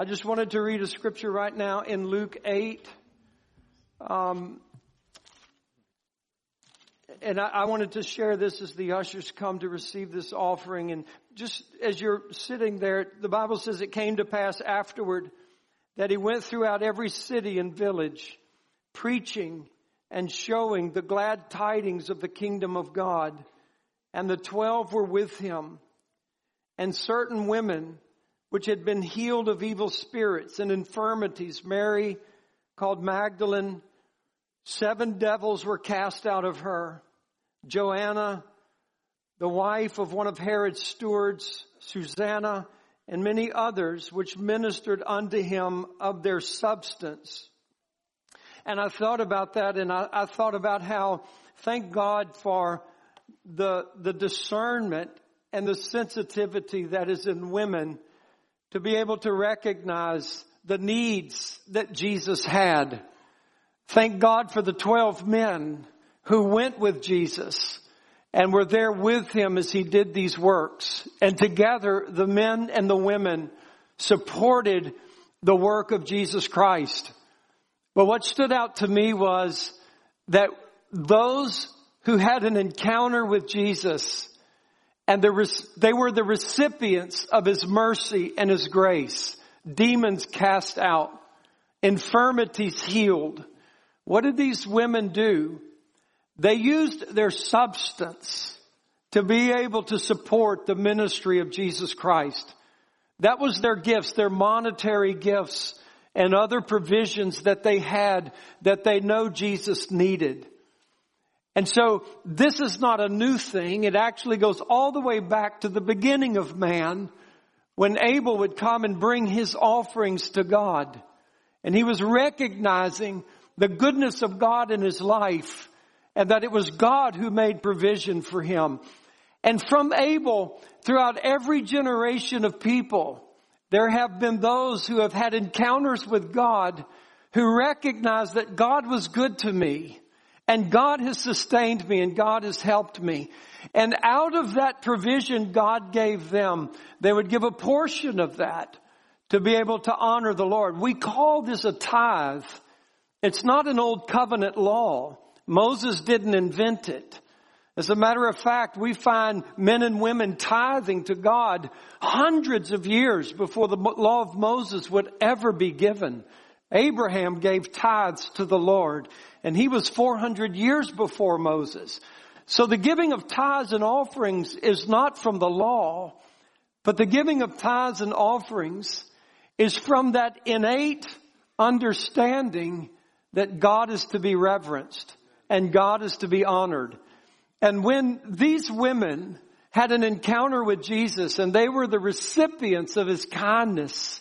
I just wanted to read a scripture right now in Luke 8. Um, and I, I, wanted to share this as the ushers come to receive this offering. And just as you're sitting there, the Bible says it came to pass afterward that he went throughout every city and village, preaching and showing the glad tidings of the kingdom of God. And the twelve were with him. And certain women, which had been healed of evil spirits and infirmities. Mary, called Magdalene, seven devils were cast out of her. Joanna, the wife of one of Herod's stewards, Susanna, and many others which ministered unto him of their substance. And I thought about that and I, I thought about how, thank God for the, the discernment and the sensitivity that is in women to be able to recognize the needs that Jesus had. Thank God for the 12 men who went with Jesus and were there with him as he did these works. And together, the men and the women supported the work of Jesus Christ. But what stood out to me was that those who had an encounter with Jesus and the, they were the recipients of His mercy and His grace. Demons cast out. Infirmities healed. What did these women do? They used their substance to be able to support the ministry of Jesus Christ. That was their gifts, their monetary gifts and other provisions that they had that they know Jesus needed. And so this is not a new thing. It actually goes all the way back to the beginning of man when Abel would come and bring his offerings to God. And he was recognizing the goodness of God in his life and that it was God who made provision for him. And from Abel, throughout every generation of people, there have been those who have had encounters with God who recognize that God was good to me and God has sustained me and God has helped me. And out of that provision God gave them, they would give a portion of that to be able to honor the Lord. We call this a tithe. It's not an old covenant law. Moses didn't invent it. As a matter of fact, we find men and women tithing to God hundreds of years before the law of Moses would ever be given. Abraham gave tithes to the Lord and he was 400 years before Moses. So the giving of tithes and offerings is not from the law, but the giving of tithes and offerings is from that innate understanding that God is to be reverenced and God is to be honored. And when these women had an encounter with Jesus and they were the recipients of his kindness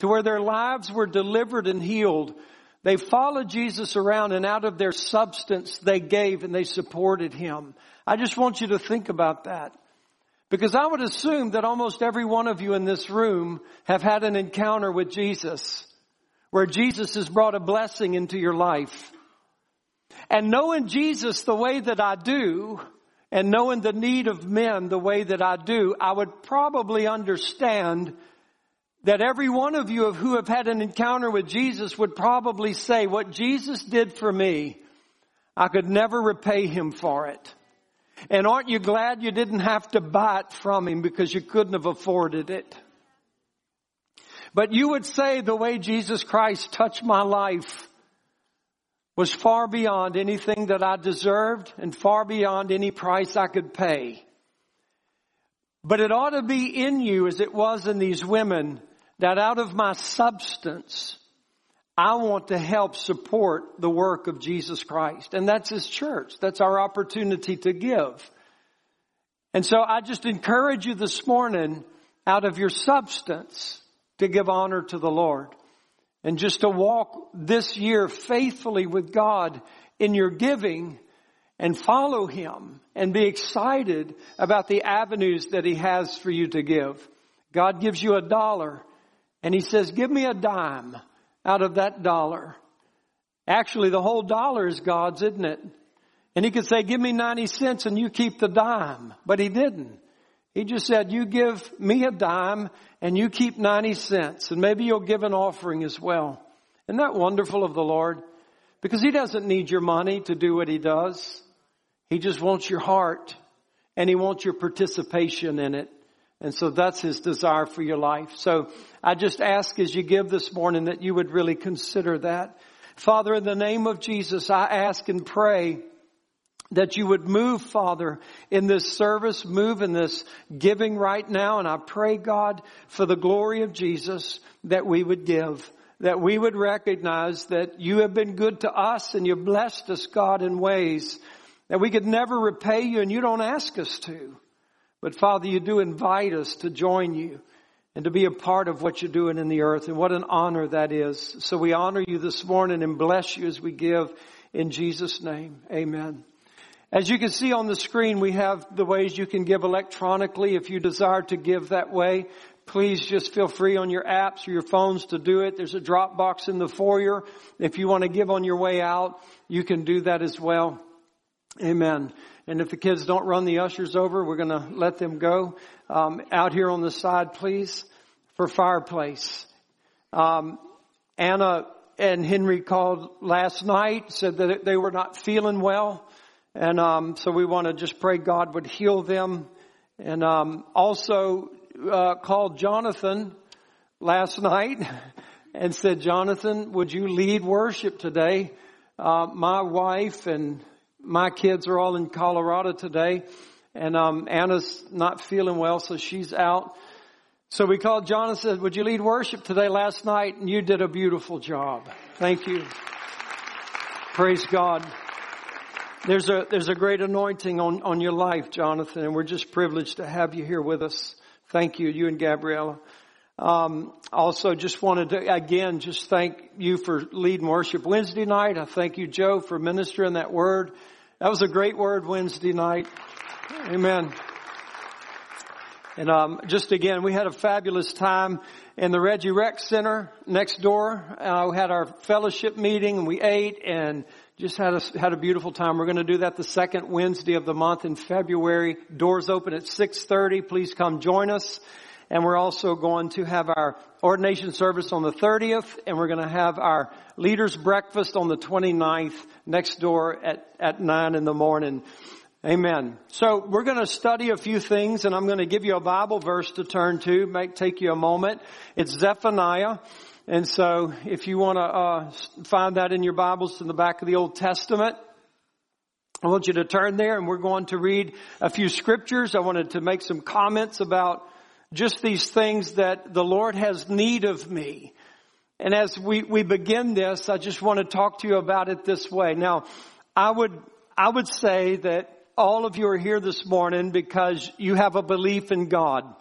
to where their lives were delivered and healed, they followed Jesus around and out of their substance they gave and they supported him. I just want you to think about that. Because I would assume that almost every one of you in this room have had an encounter with Jesus where Jesus has brought a blessing into your life. And knowing Jesus the way that I do, and knowing the need of men the way that I do, I would probably understand that every one of you who have had an encounter with Jesus would probably say, what Jesus did for me, I could never repay him for it. And aren't you glad you didn't have to buy it from him because you couldn't have afforded it? But you would say the way Jesus Christ touched my life was far beyond anything that I deserved and far beyond any price I could pay. But it ought to be in you as it was in these women that out of my substance, I want to help support the work of Jesus Christ. And that's His church. That's our opportunity to give. And so I just encourage you this morning out of your substance to give honor to the Lord and just to walk this year faithfully with God in your giving and follow Him and be excited about the avenues that He has for you to give. God gives you a dollar and he says, give me a dime out of that dollar. Actually, the whole dollar is God's, isn't it? And he could say, give me 90 cents and you keep the dime. But he didn't. He just said, you give me a dime and you keep 90 cents and maybe you'll give an offering as well. Isn't that wonderful of the Lord? Because He doesn't need your money to do what He does. He just wants your heart and He wants your participation in it. And so that's His desire for your life. So I just ask as you give this morning that you would really consider that. Father, in the name of Jesus, I ask and pray that you would move, Father, in this service, move in this giving right now. And I pray, God, for the glory of Jesus, that we would give, that we would recognize that you have been good to us and you've blessed us, God, in ways that we could never repay you and you don't ask us to. But Father, you do invite us to join you and to be a part of what you're doing in the earth. And what an honor that is. So we honor you this morning and bless you as we give in Jesus' name. Amen. As you can see on the screen, we have the ways you can give electronically. If you desire to give that way, please just feel free on your apps or your phones to do it. There's a drop box in the foyer. If you want to give on your way out, you can do that as well. Amen. And if the kids don't run the ushers over, we're going to let them go. Um, out here on the side, please, for fireplace. Um, Anna and Henry called last night, said that they were not feeling well. And um, so we want to just pray God would heal them. And um, also uh, called Jonathan last night and said, Jonathan, would you lead worship today? Uh, my wife and my kids are all in Colorado today. And um, Anna's not feeling well, so she's out. So we called John and said, would you lead worship today last night? And you did a beautiful job. Thank you. Praise God. There's a, there's a great anointing on, on your life, Jonathan, and we're just privileged to have you here with us. Thank you, you and Gabriella. Um, also just wanted to again just thank you for leading worship Wednesday night. I thank you, Joe, for ministering that word. That was a great word Wednesday night. Amen. And um, just again, we had a fabulous time in the Reggie Rec Center next door. Uh, we had our fellowship meeting and we ate and just had a, had a beautiful time. We're going to do that the second Wednesday of the month in February. Doors open at 6.30. Please come join us. And we're also going to have our ordination service on the 30th and we're going to have our leaders breakfast on the 29th next door at, at 9 in the morning. Amen. So we're going to study a few things and I'm going to give you a Bible verse to turn to. Might take you a moment. It's Zephaniah. And so if you want to uh, find that in your Bibles in the back of the Old Testament, I want you to turn there and we're going to read a few scriptures. I wanted to make some comments about just these things that the Lord has need of me. And as we, we begin this, I just want to talk to you about it this way. Now, I would, I would say that all of you are here this morning because you have a belief in God.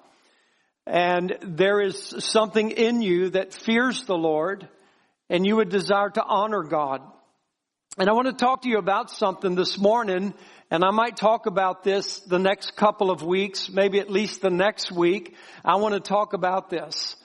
And there is something in you that fears the Lord and you would desire to honor God. And I want to talk to you about something this morning and I might talk about this the next couple of weeks, maybe at least the next week. I want to talk about this.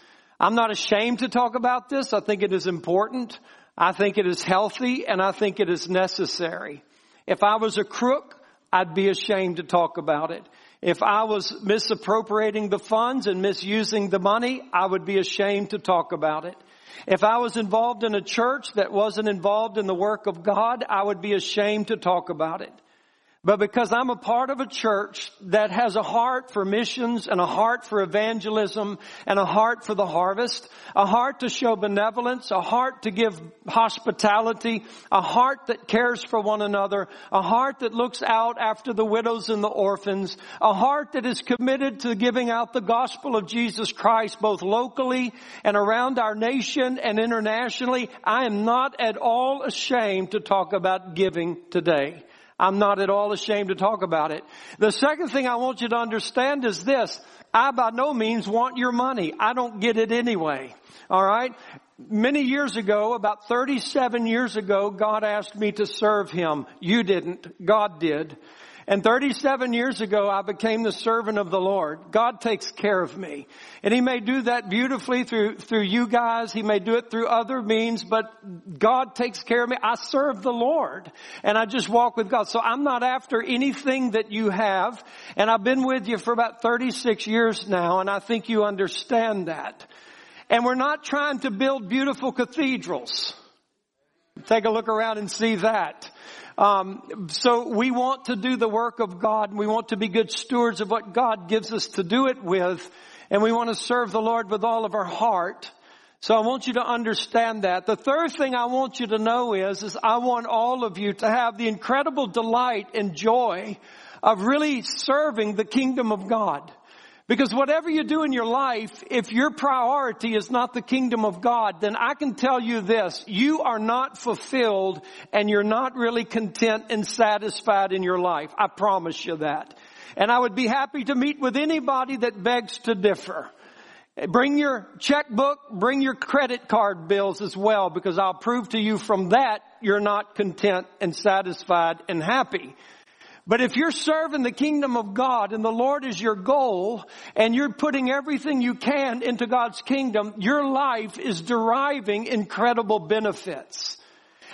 I'm not ashamed to talk about this. I think it is important. I think it is healthy and I think it is necessary. If I was a crook, I'd be ashamed to talk about it. If I was misappropriating the funds and misusing the money, I would be ashamed to talk about it. If I was involved in a church that wasn't involved in the work of God, I would be ashamed to talk about it. But because I'm a part of a church that has a heart for missions and a heart for evangelism and a heart for the harvest, a heart to show benevolence, a heart to give hospitality, a heart that cares for one another, a heart that looks out after the widows and the orphans, a heart that is committed to giving out the gospel of Jesus Christ both locally and around our nation and internationally, I am not at all ashamed to talk about giving today. I'm not at all ashamed to talk about it. The second thing I want you to understand is this. I by no means want your money. I don't get it anyway. Alright? Many years ago, about 37 years ago, God asked me to serve Him. You didn't. God did. And 37 years ago, I became the servant of the Lord. God takes care of me. And He may do that beautifully through, through you guys. He may do it through other means, but God takes care of me. I serve the Lord and I just walk with God. So I'm not after anything that you have. And I've been with you for about 36 years now and I think you understand that. And we're not trying to build beautiful cathedrals. Take a look around and see that. Um, so we want to do the work of God and we want to be good stewards of what God gives us to do it with. And we want to serve the Lord with all of our heart. So I want you to understand that. The third thing I want you to know is, is I want all of you to have the incredible delight and joy of really serving the kingdom of God. Because whatever you do in your life, if your priority is not the kingdom of God, then I can tell you this, you are not fulfilled and you're not really content and satisfied in your life. I promise you that. And I would be happy to meet with anybody that begs to differ. Bring your checkbook, bring your credit card bills as well, because I'll prove to you from that you're not content and satisfied and happy. But if you're serving the kingdom of God and the Lord is your goal and you're putting everything you can into God's kingdom, your life is deriving incredible benefits.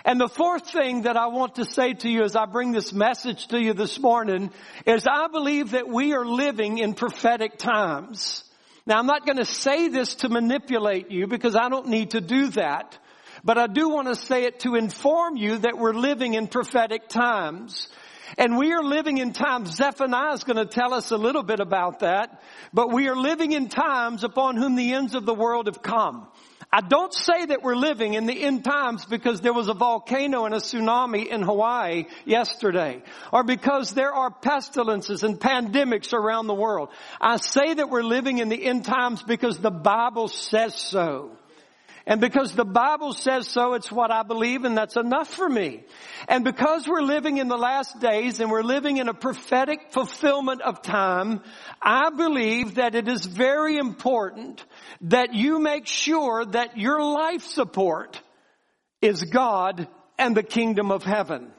And the fourth thing that I want to say to you as I bring this message to you this morning is I believe that we are living in prophetic times. Now I'm not going to say this to manipulate you because I don't need to do that. But I do want to say it to inform you that we're living in prophetic times. And we are living in times, Zephaniah is going to tell us a little bit about that, but we are living in times upon whom the ends of the world have come. I don't say that we're living in the end times because there was a volcano and a tsunami in Hawaii yesterday, or because there are pestilences and pandemics around the world. I say that we're living in the end times because the Bible says so. And because the Bible says so, it's what I believe and that's enough for me. And because we're living in the last days and we're living in a prophetic fulfillment of time, I believe that it is very important that you make sure that your life support is God and the kingdom of heaven.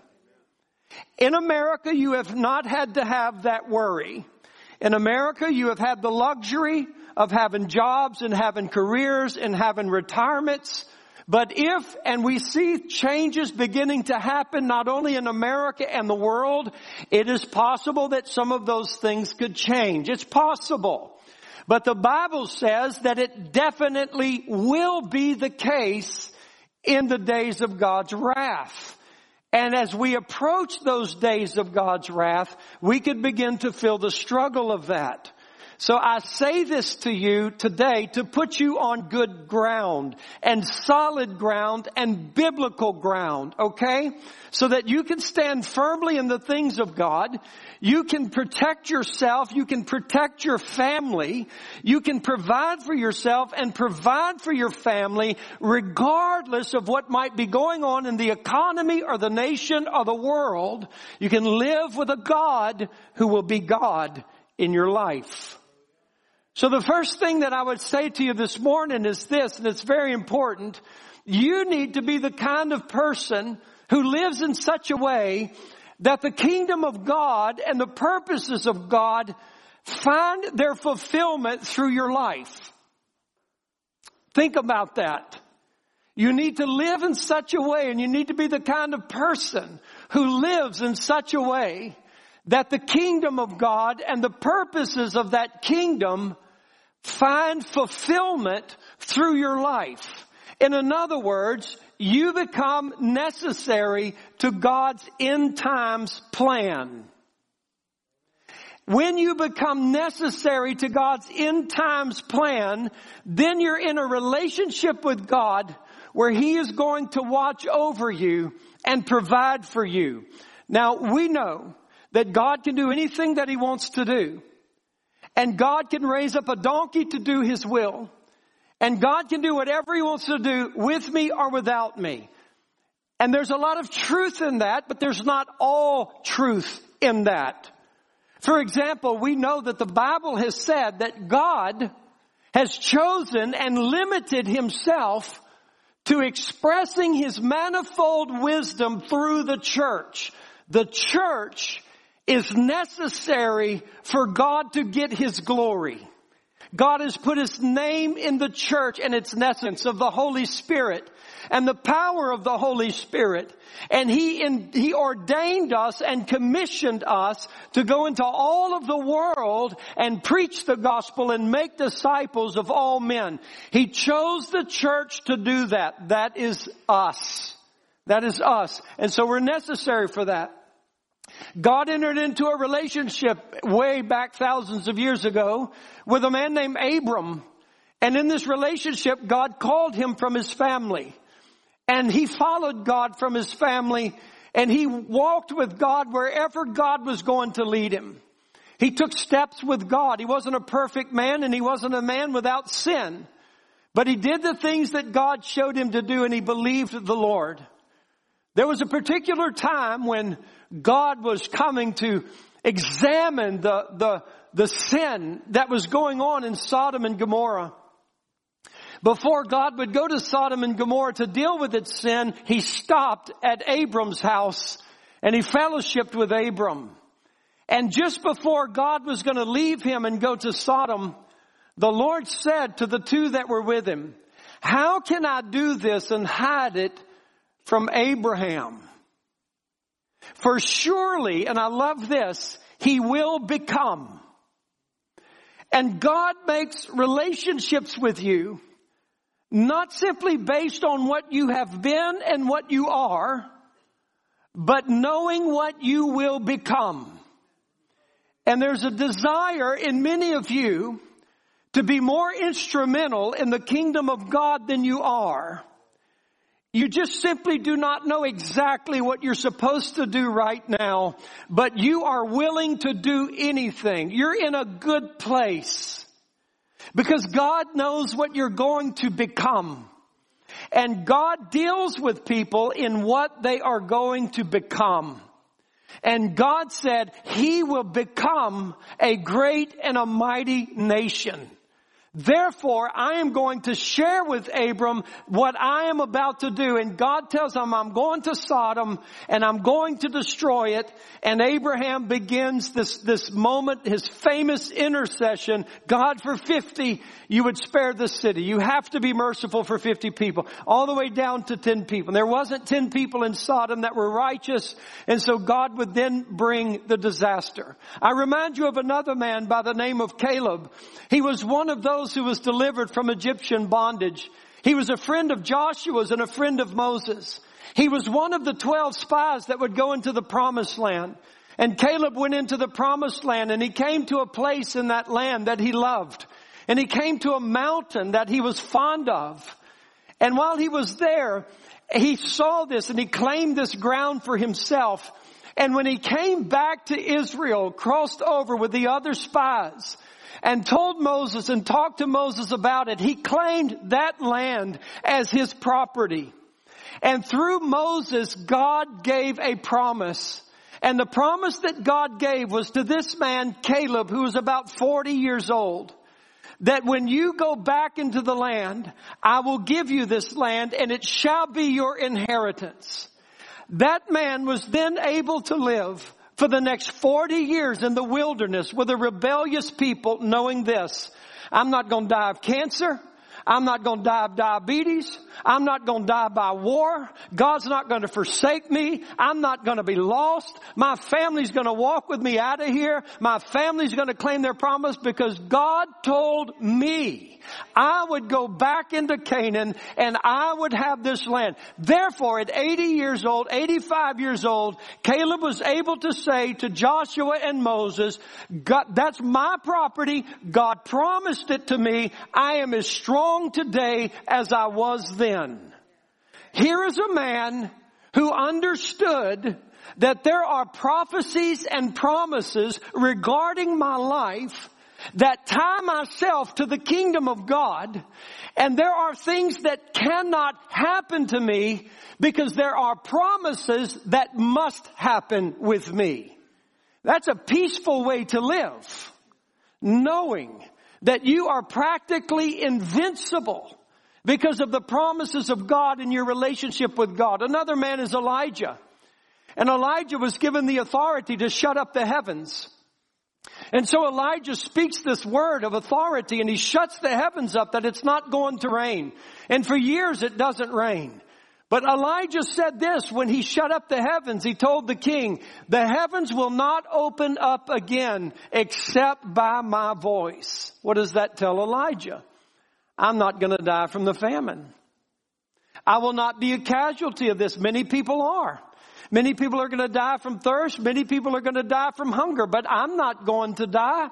In America, you have not had to have that worry. In America, you have had the luxury of having jobs and having careers and having retirements. But if, and we see changes beginning to happen not only in America and the world, it is possible that some of those things could change. It's possible. But the Bible says that it definitely will be the case in the days of God's wrath. And as we approach those days of God's wrath, we could begin to feel the struggle of that. So I say this to you today to put you on good ground and solid ground and biblical ground, okay? So that you can stand firmly in the things of God. You can protect yourself. You can protect your family. You can provide for yourself and provide for your family regardless of what might be going on in the economy or the nation or the world. You can live with a God who will be God in your life. So the first thing that I would say to you this morning is this, and it's very important. You need to be the kind of person who lives in such a way that the kingdom of God and the purposes of God find their fulfillment through your life. Think about that. You need to live in such a way and you need to be the kind of person who lives in such a way that the kingdom of God and the purposes of that kingdom find fulfillment through your life. In other words, you become necessary to God's end times plan. When you become necessary to God's end times plan, then you're in a relationship with God where He is going to watch over you and provide for you. Now we know that God can do anything that He wants to do. And God can raise up a donkey to do His will. And God can do whatever He wants to do with me or without me. And there's a lot of truth in that, but there's not all truth in that. For example, we know that the Bible has said that God has chosen and limited Himself to expressing His manifold wisdom through the church. The church is necessary for God to get His glory. God has put His name in the church and its essence of the Holy Spirit and the power of the Holy Spirit. And He, in, He ordained us and commissioned us to go into all of the world and preach the gospel and make disciples of all men. He chose the church to do that. That is us. That is us. And so we're necessary for that. God entered into a relationship way back thousands of years ago with a man named Abram. And in this relationship, God called him from his family. And he followed God from his family and he walked with God wherever God was going to lead him. He took steps with God. He wasn't a perfect man and he wasn't a man without sin. But he did the things that God showed him to do and he believed the Lord. There was a particular time when God was coming to examine the, the, the sin that was going on in Sodom and Gomorrah. Before God would go to Sodom and Gomorrah to deal with its sin, he stopped at Abram's house and he fellowshipped with Abram. And just before God was going to leave him and go to Sodom, the Lord said to the two that were with him, how can I do this and hide it from Abraham? For surely, and I love this, he will become. And God makes relationships with you not simply based on what you have been and what you are, but knowing what you will become. And there's a desire in many of you to be more instrumental in the kingdom of God than you are. You just simply do not know exactly what you're supposed to do right now, but you are willing to do anything. You're in a good place because God knows what you're going to become. And God deals with people in what they are going to become. And God said He will become a great and a mighty nation. Therefore, I am going to share with Abram what I am about to do. And God tells him, I'm going to Sodom and I'm going to destroy it. And Abraham begins this, this moment, his famous intercession. God, for 50, you would spare the city. You have to be merciful for 50 people. All the way down to 10 people. There wasn't 10 people in Sodom that were righteous. And so God would then bring the disaster. I remind you of another man by the name of Caleb. He was one of those who was delivered from Egyptian bondage. He was a friend of Joshua's and a friend of Moses. He was one of the twelve spies that would go into the promised land. And Caleb went into the promised land and he came to a place in that land that he loved. And he came to a mountain that he was fond of. And while he was there, he saw this and he claimed this ground for himself. And when he came back to Israel, crossed over with the other spies, and told Moses and talked to Moses about it, he claimed that land as his property. And through Moses, God gave a promise. And the promise that God gave was to this man, Caleb, who was about 40 years old, that when you go back into the land, I will give you this land and it shall be your inheritance. That man was then able to live for the next 40 years in the wilderness with a rebellious people knowing this. I'm not going to die of cancer. I'm not going to die of diabetes. I'm not going to die by war. God's not going to forsake me. I'm not going to be lost. My family's going to walk with me out of here. My family's going to claim their promise because God told me I would go back into Canaan and I would have this land. Therefore, at 80 years old, 85 years old, Caleb was able to say to Joshua and Moses, God, that's my property. God promised it to me. I am as strong today as I was then. Here is a man who understood that there are prophecies and promises regarding my life that tie myself to the kingdom of God and there are things that cannot happen to me because there are promises that must happen with me. That's a peaceful way to live. Knowing that you are practically invincible because of the promises of God in your relationship with God. Another man is Elijah. And Elijah was given the authority to shut up the heavens. And so Elijah speaks this word of authority and he shuts the heavens up that it's not going to rain. And for years it doesn't rain. But Elijah said this when he shut up the heavens. He told the king, the heavens will not open up again except by my voice. What does that tell Elijah? I'm not going to die from the famine. I will not be a casualty of this. Many people are. Many people are going to die from thirst. Many people are going to die from hunger, but I'm not going to die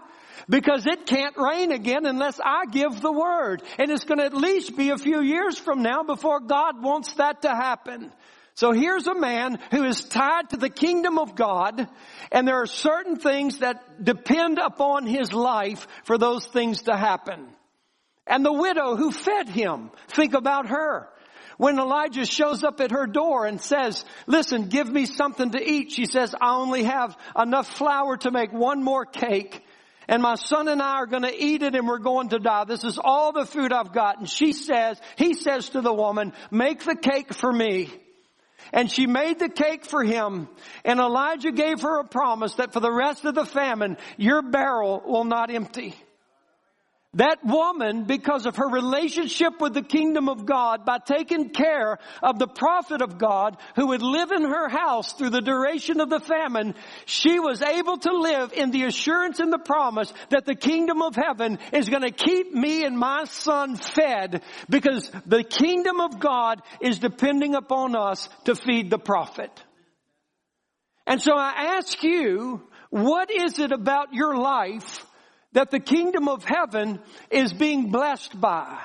because it can't rain again unless I give the word. And it's going to at least be a few years from now before God wants that to happen. So here's a man who is tied to the kingdom of God and there are certain things that depend upon his life for those things to happen. And the widow who fed him, think about her. When Elijah shows up at her door and says, listen, give me something to eat, she says, I only have enough flour to make one more cake. And my son and I are going to eat it and we're going to die. This is all the food I've got. And she says, he says to the woman, make the cake for me. And she made the cake for him. And Elijah gave her a promise that for the rest of the famine, your barrel will not empty. That woman, because of her relationship with the kingdom of God, by taking care of the prophet of God who would live in her house through the duration of the famine, she was able to live in the assurance and the promise that the kingdom of heaven is going to keep me and my son fed because the kingdom of God is depending upon us to feed the prophet. And so I ask you, what is it about your life that the kingdom of heaven is being blessed by.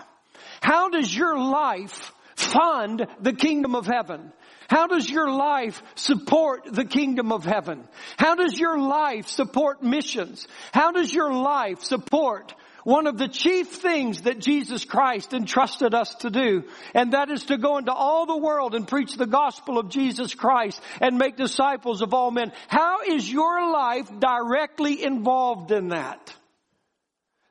How does your life fund the kingdom of heaven? How does your life support the kingdom of heaven? How does your life support missions? How does your life support one of the chief things that Jesus Christ entrusted us to do, and that is to go into all the world and preach the gospel of Jesus Christ and make disciples of all men. How is your life directly involved in that?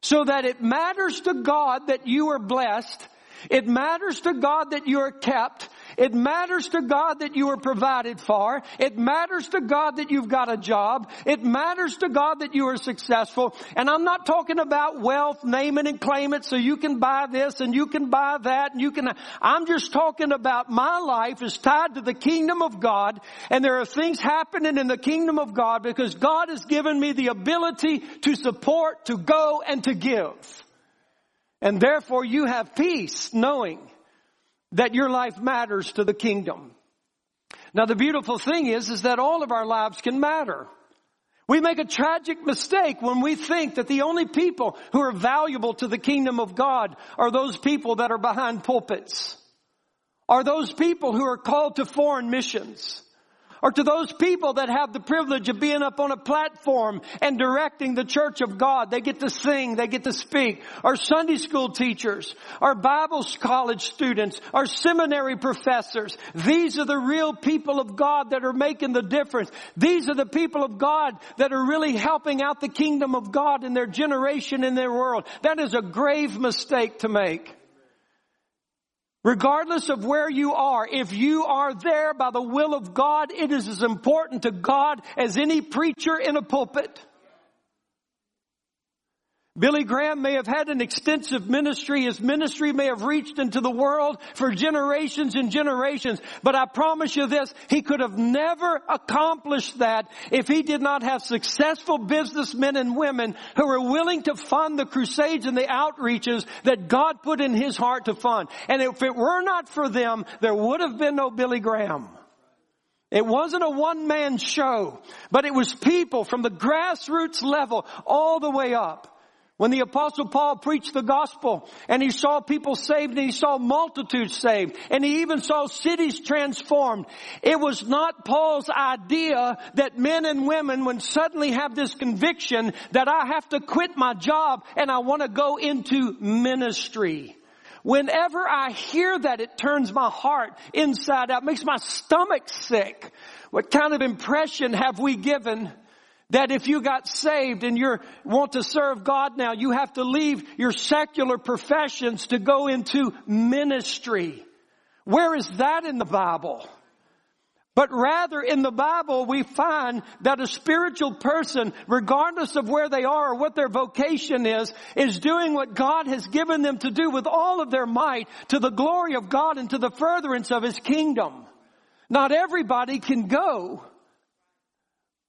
So that it matters to God that you are blessed. It matters to God that you are kept. It matters to God that you are provided for. It matters to God that you've got a job. It matters to God that you are successful. And I'm not talking about wealth, name it and claim it so you can buy this and you can buy that and you can, I'm just talking about my life is tied to the kingdom of God and there are things happening in the kingdom of God because God has given me the ability to support, to go and to give. And therefore you have peace knowing that your life matters to the kingdom. Now the beautiful thing is, is that all of our lives can matter. We make a tragic mistake when we think that the only people who are valuable to the kingdom of God are those people that are behind pulpits. Are those people who are called to foreign missions or to those people that have the privilege of being up on a platform and directing the church of God. They get to sing, they get to speak. Our Sunday school teachers, our Bible college students, our seminary professors. These are the real people of God that are making the difference. These are the people of God that are really helping out the kingdom of God in their generation, in their world. That is a grave mistake to make. Regardless of where you are, if you are there by the will of God, it is as important to God as any preacher in a pulpit. Billy Graham may have had an extensive ministry. His ministry may have reached into the world for generations and generations. But I promise you this, he could have never accomplished that if he did not have successful businessmen and women who were willing to fund the crusades and the outreaches that God put in his heart to fund. And if it were not for them, there would have been no Billy Graham. It wasn't a one man show, but it was people from the grassroots level all the way up. When the apostle Paul preached the gospel and he saw people saved and he saw multitudes saved and he even saw cities transformed, it was not Paul's idea that men and women would suddenly have this conviction that I have to quit my job and I want to go into ministry. Whenever I hear that, it turns my heart inside out, makes my stomach sick. What kind of impression have we given that if you got saved and you want to serve God now, you have to leave your secular professions to go into ministry. Where is that in the Bible? But rather in the Bible we find that a spiritual person, regardless of where they are or what their vocation is, is doing what God has given them to do with all of their might to the glory of God and to the furtherance of His kingdom. Not everybody can go.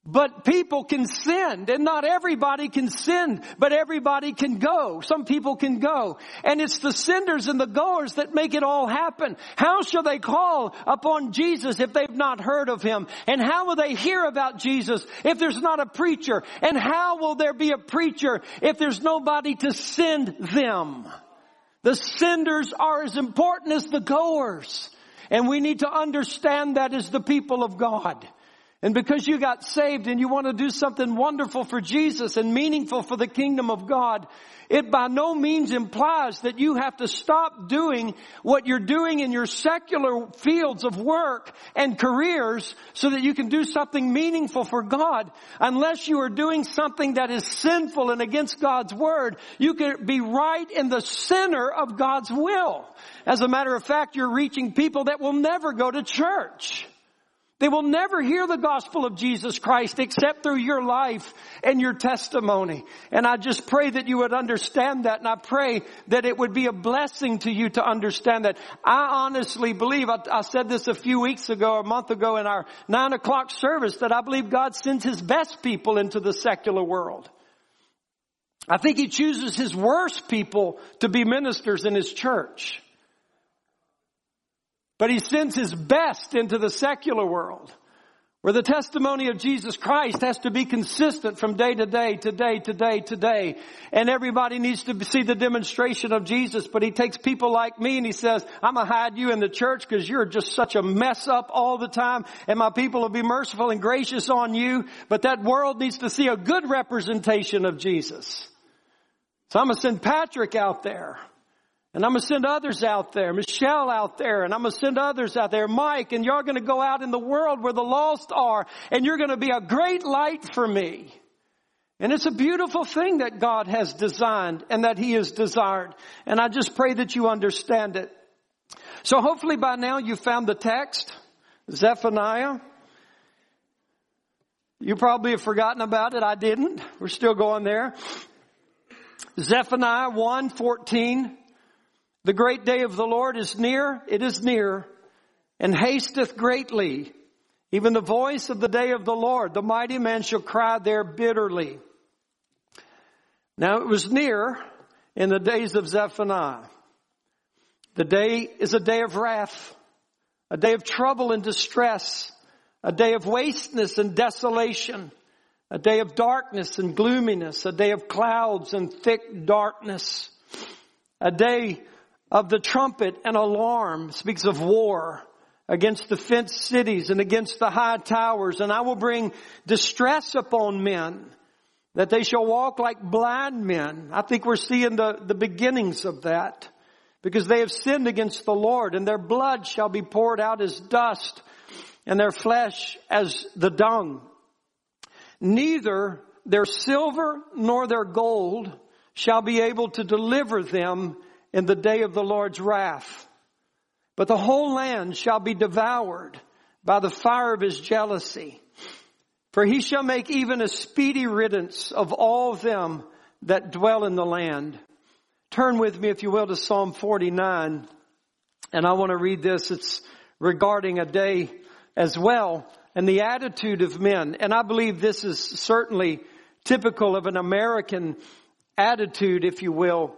But people can send, and not everybody can send, but everybody can go. Some people can go. And it's the senders and the goers that make it all happen. How shall they call upon Jesus if they've not heard of Him? And how will they hear about Jesus if there's not a preacher? And how will there be a preacher if there's nobody to send them? The senders are as important as the goers. And we need to understand that as the people of God. And because you got saved and you want to do something wonderful for Jesus and meaningful for the kingdom of God, it by no means implies that you have to stop doing what you're doing in your secular fields of work and careers so that you can do something meaningful for God. Unless you are doing something that is sinful and against God's word, you can be right in the center of God's will. As a matter of fact, you're reaching people that will never go to church. They will never hear the gospel of Jesus Christ except through your life and your testimony. And I just pray that you would understand that and I pray that it would be a blessing to you to understand that. I honestly believe, I, I said this a few weeks ago, a month ago in our nine o'clock service, that I believe God sends His best people into the secular world. I think He chooses His worst people to be ministers in His church. But he sends his best into the secular world where the testimony of Jesus Christ has to be consistent from day to day to day to day to day. And everybody needs to see the demonstration of Jesus, but he takes people like me and he says, I'm gonna hide you in the church because you're just such a mess up all the time and my people will be merciful and gracious on you, but that world needs to see a good representation of Jesus. So I'm gonna send Patrick out there. And I'm going to send others out there, Michelle out there, and I'm going to send others out there, Mike, and you're going to go out in the world where the lost are, and you're going to be a great light for me. And it's a beautiful thing that God has designed and that He has desired. And I just pray that you understand it. So hopefully by now you found the text, Zephaniah. You probably have forgotten about it. I didn't. We're still going there. Zephaniah 1, 14 the great day of the Lord is near, it is near, and hasteth greatly. Even the voice of the day of the Lord, the mighty man shall cry there bitterly. Now it was near in the days of Zephaniah. The day is a day of wrath, a day of trouble and distress, a day of wasteness and desolation, a day of darkness and gloominess, a day of clouds and thick darkness, a day of the trumpet and alarm speaks of war against the fenced cities and against the high towers. And I will bring distress upon men that they shall walk like blind men. I think we're seeing the, the beginnings of that because they have sinned against the Lord and their blood shall be poured out as dust and their flesh as the dung. Neither their silver nor their gold shall be able to deliver them in the day of the Lord's wrath. But the whole land shall be devoured by the fire of his jealousy. For he shall make even a speedy riddance of all them that dwell in the land. Turn with me, if you will, to Psalm 49. And I want to read this. It's regarding a day as well and the attitude of men. And I believe this is certainly typical of an American attitude, if you will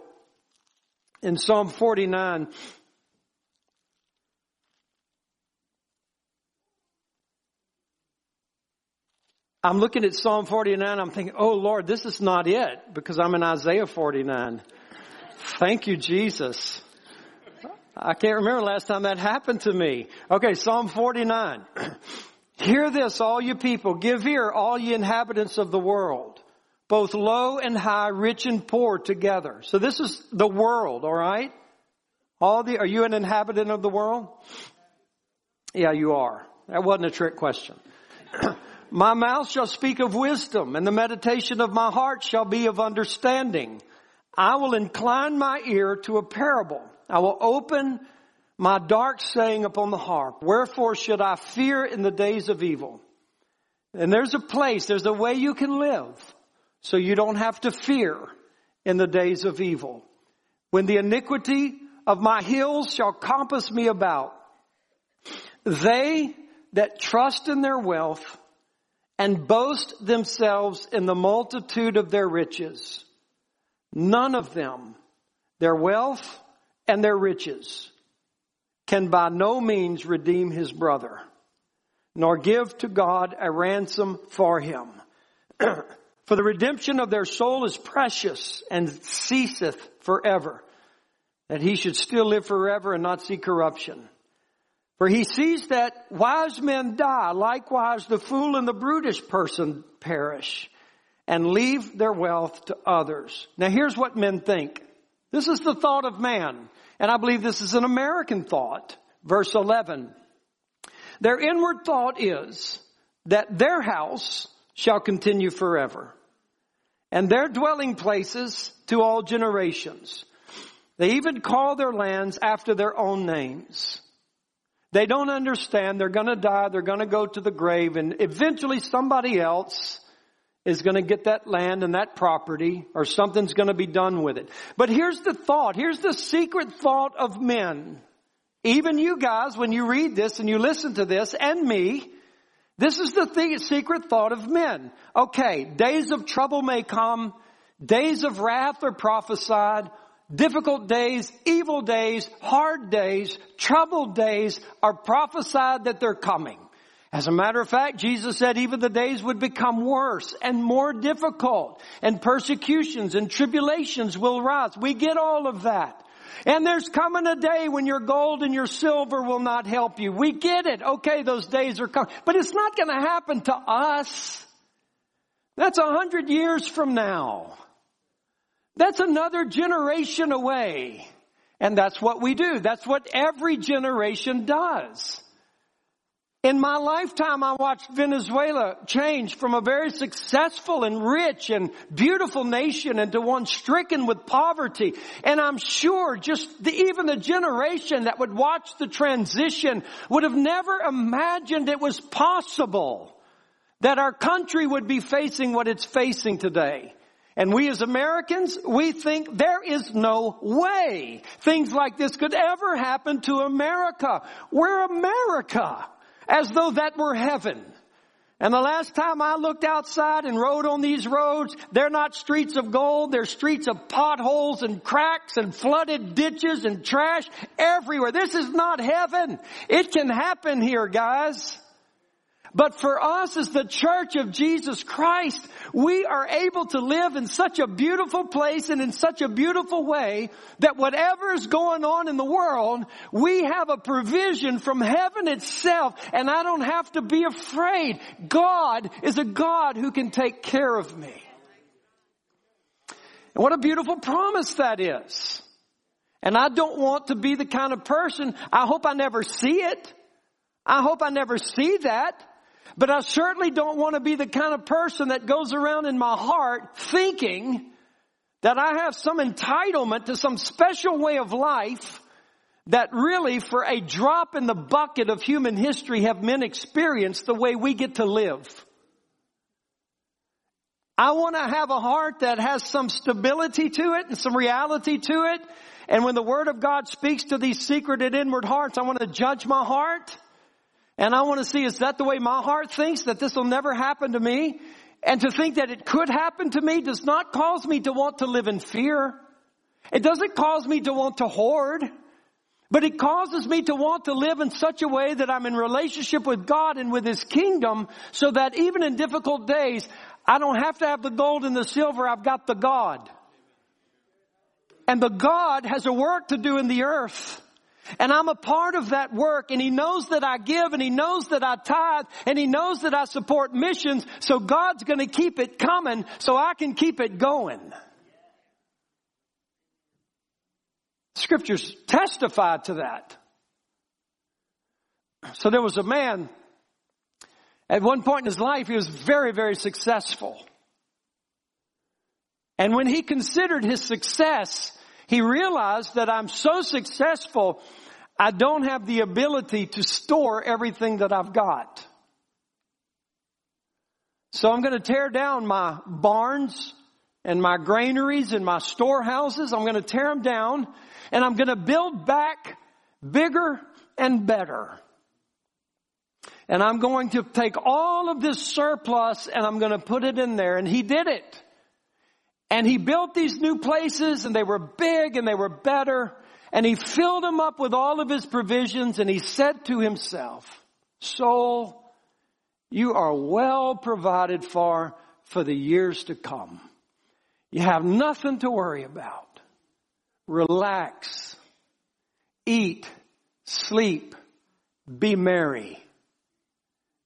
in Psalm 49. I'm looking at Psalm 49, I'm thinking, oh Lord, this is not it, because I'm in Isaiah 49. Thank you, Jesus. I can't remember last time that happened to me. Okay, Psalm 49. Hear this, all you people. Give ear, all ye inhabitants of the world both low and high, rich and poor together. So this is the world, alright? All the, are you an inhabitant of the world? Yeah, you are. That wasn't a trick question. my mouth shall speak of wisdom and the meditation of my heart shall be of understanding. I will incline my ear to a parable. I will open my dark saying upon the harp. Wherefore should I fear in the days of evil? And there's a place, there's a way you can live so you don't have to fear in the days of evil. When the iniquity of my hills shall compass me about, they that trust in their wealth and boast themselves in the multitude of their riches, none of them, their wealth and their riches, can by no means redeem his brother, nor give to God a ransom for him. for the redemption of their soul is precious and ceaseth forever, that he should still live forever and not see corruption. For he sees that wise men die, likewise the fool and the brutish person perish and leave their wealth to others. Now here's what men think. This is the thought of man. And I believe this is an American thought. Verse 11. Their inward thought is that their house shall continue forever and their dwelling places to all generations. They even call their lands after their own names. They don't understand they're gonna die, they're gonna go to the grave, and eventually somebody else is gonna get that land and that property, or something's gonna be done with it. But here's the thought, here's the secret thought of men. Even you guys, when you read this and you listen to this, and me, this is the secret thought of men. Okay, days of trouble may come, days of wrath are prophesied, difficult days, evil days, hard days, troubled days are prophesied that they're coming. As a matter of fact, Jesus said even the days would become worse and more difficult and persecutions and tribulations will rise. We get all of that. And there's coming a day when your gold and your silver will not help you. We get it. Okay, those days are coming. But it's not going to happen to us. That's a hundred years from now. That's another generation away. And that's what we do. That's what every generation does. In my lifetime, I watched Venezuela change from a very successful and rich and beautiful nation into one stricken with poverty. And I'm sure just the, even the generation that would watch the transition would have never imagined it was possible that our country would be facing what it's facing today. And we as Americans, we think there is no way things like this could ever happen to America. We're America. As though that were heaven. And the last time I looked outside and rode on these roads, they're not streets of gold, they're streets of potholes and cracks and flooded ditches and trash everywhere. This is not heaven. It can happen here, guys. But for us as the church of Jesus Christ, we are able to live in such a beautiful place and in such a beautiful way that whatever is going on in the world, we have a provision from heaven itself and I don't have to be afraid. God is a God who can take care of me. And what a beautiful promise that is. And I don't want to be the kind of person, I hope I never see it. I hope I never see that. But I certainly don't want to be the kind of person that goes around in my heart thinking that I have some entitlement to some special way of life that really for a drop in the bucket of human history have men experienced the way we get to live. I want to have a heart that has some stability to it and some reality to it. And when the Word of God speaks to these secret and inward hearts, I want to judge my heart. And I want to see, is that the way my heart thinks that this will never happen to me? And to think that it could happen to me does not cause me to want to live in fear. It doesn't cause me to want to hoard. But it causes me to want to live in such a way that I'm in relationship with God and with His kingdom so that even in difficult days, I don't have to have the gold and the silver, I've got the God. And the God has a work to do in the earth. And I'm a part of that work and he knows that I give and he knows that I tithe and he knows that I support missions. So God's going to keep it coming so I can keep it going. Scriptures testify to that. So there was a man at one point in his life, he was very, very successful. And when he considered his success, he realized that I'm so successful, I don't have the ability to store everything that I've got. So I'm going to tear down my barns and my granaries and my storehouses. I'm going to tear them down and I'm going to build back bigger and better. And I'm going to take all of this surplus and I'm going to put it in there. And he did it. And he built these new places and they were big and they were better. And he filled him up with all of his provisions and he said to himself, soul, you are well provided for for the years to come. You have nothing to worry about. Relax. Eat. Sleep. Be merry.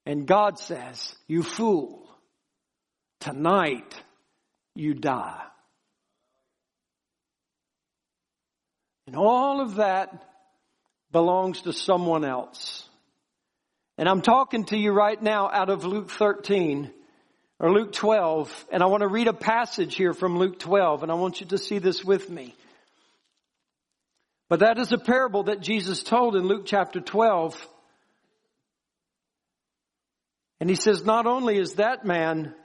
And God says, you fool, tonight you die. And all of that belongs to someone else. And I'm talking to you right now out of Luke 13 or Luke 12, and I want to read a passage here from Luke 12, and I want you to see this with me. But that is a parable that Jesus told in Luke chapter 12. And he says, not only is that man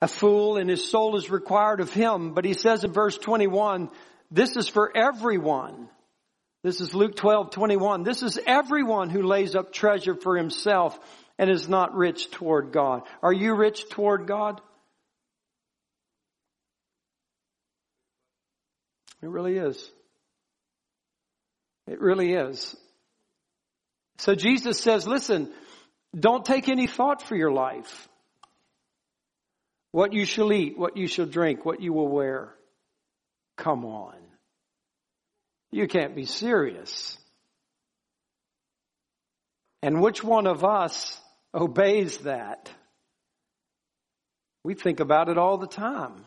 a fool and his soul is required of him, but he says in verse 21, this is for everyone. This is Luke 12, 21. This is everyone who lays up treasure for himself and is not rich toward God. Are you rich toward God? It really is. It really is. So Jesus says, listen, don't take any thought for your life. What you shall eat, what you shall drink, what you will wear. Come on. You can't be serious. And which one of us obeys that? We think about it all the time.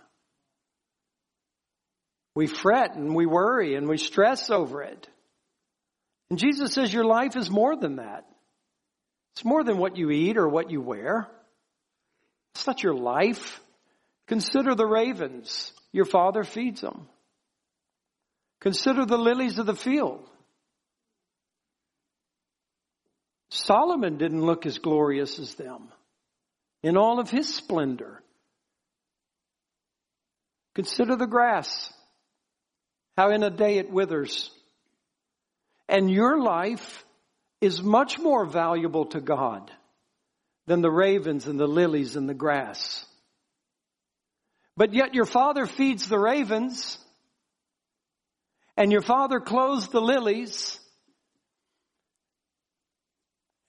We fret and we worry and we stress over it. And Jesus says your life is more than that. It's more than what you eat or what you wear. It's not your life. Consider the ravens. Your father feeds them. Consider the lilies of the field. Solomon didn't look as glorious as them in all of his splendor. Consider the grass, how in a day it withers. And your life is much more valuable to God than the ravens and the lilies and the grass. But yet your father feeds the ravens and your father clothes the lilies